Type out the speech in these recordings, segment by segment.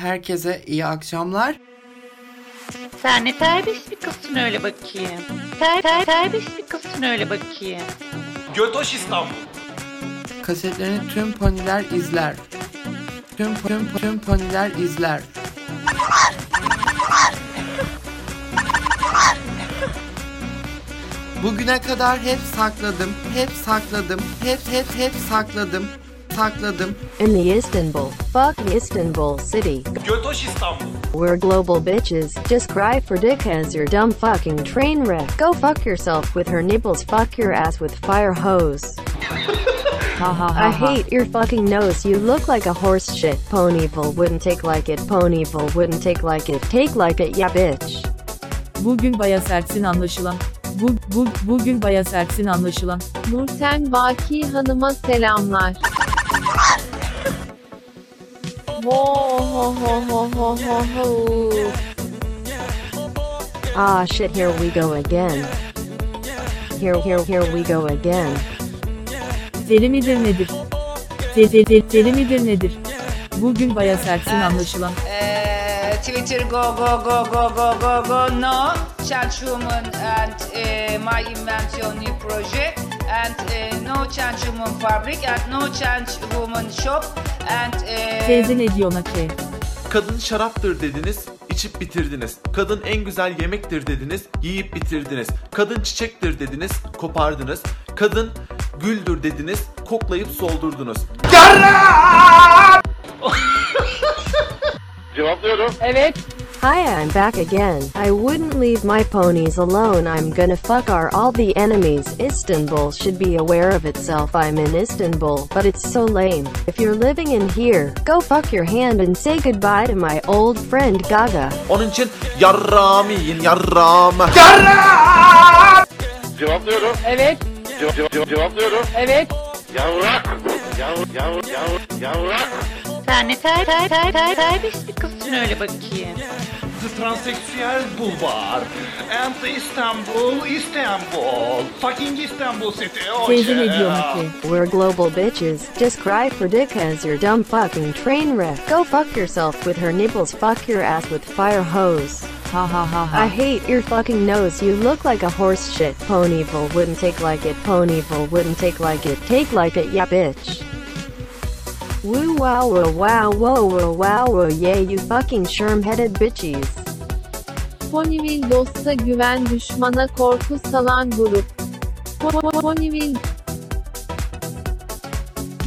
Herkese iyi akşamlar. Sen ne terbiyesiz bir kızsın öyle bakayım. Ter, ter, terbiyesiz bir kızsın öyle bakayım. Götoş İstanbul. Kasetlerini tüm poniler izler. Tüm tüm tüm poniler izler. Bugüne kadar hep sakladım, hep sakladım, hep hep hep sakladım, sakladım. In the Istanbul, fuck Istanbul city. Götoş İstanbul. We're global bitches. Just cry for dick as your dumb fucking train wreck. Go fuck yourself with her nipples. Fuck your ass with fire hose. I hate your fucking nose. You look like a horse shit. Ponyville wouldn't take like it. Ponyville wouldn't take like it. Take like it, ya bitch. Bugün baya sertsin anlaşılan. Bu, bu, bugün baya sertsin anlaşılan. Nurten Baki Hanım'a selamlar. Ah shit, here we go again. Here, here, here we go again. Deli midir nedir? De, de, de, deli midir nedir? Bugün baya sertsin anlaşılan. Uh, Twitter go go go go go go go no woman and uh, my invention new project and uh, no change woman fabric and no change woman shop and uh, Teyze ne diyor ona ki? Kadın şaraptır dediniz, içip bitirdiniz. Kadın en güzel yemektir dediniz, yiyip bitirdiniz. Kadın çiçektir dediniz, kopardınız. Kadın güldür dediniz, koklayıp soldurdunuz. Cevaplıyorum. Evet. Hi, I'm back again. I wouldn't leave my ponies alone. I'm gonna fuck our all the enemies. Istanbul should be aware of itself. I'm in Istanbul, but it's so lame. If you're living in here, go fuck your hand and say goodbye to my old friend Gaga. Onun için yarrağımı yiyin, yarrağımı. Cevaplıyorum. Evet. Ce- ce- ce- cevaplıyorum. Evet. Yavrak. Yav, yav, yav, yavrak. Sen ne ter, ter, ter, ter, terbiyesiz bir kızsın öyle bakayım. The Transseksüel Bulvar. And Istanbul, Istanbul. Fucking Istanbul City. Oh Teyze yeah. diyor ona ki? We're global bitches. Just cry for dick as your dumb fucking train wreck. Go fuck yourself with her nipples. Fuck your ass with fire hose. Ha ha ha ha. I hate your fucking nose. You look like a horse shit. Ponyville wouldn't take like it. Ponyville wouldn't take like it. Take like it, yeah bitch. Woo wow wow wow wow wow wow wow yeah you fucking sherm headed bitches. Ponyville dosta güven düşmana korku salan grup. Po- po- Ponyville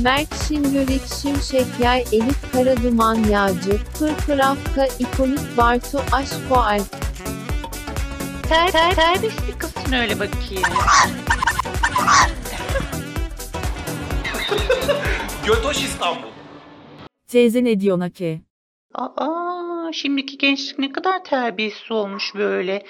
Mert Şingörik Şimşek Yay Elif Karaduman Yağcı Fırfır Afka İkonik Bartu Aşko Alp Ter, ter, terbiyesiz bir kızsın öyle bakayım. İstanbul. Teyze ne diyor ona ki? Aa, şimdiki gençlik ne kadar terbiyesiz olmuş böyle.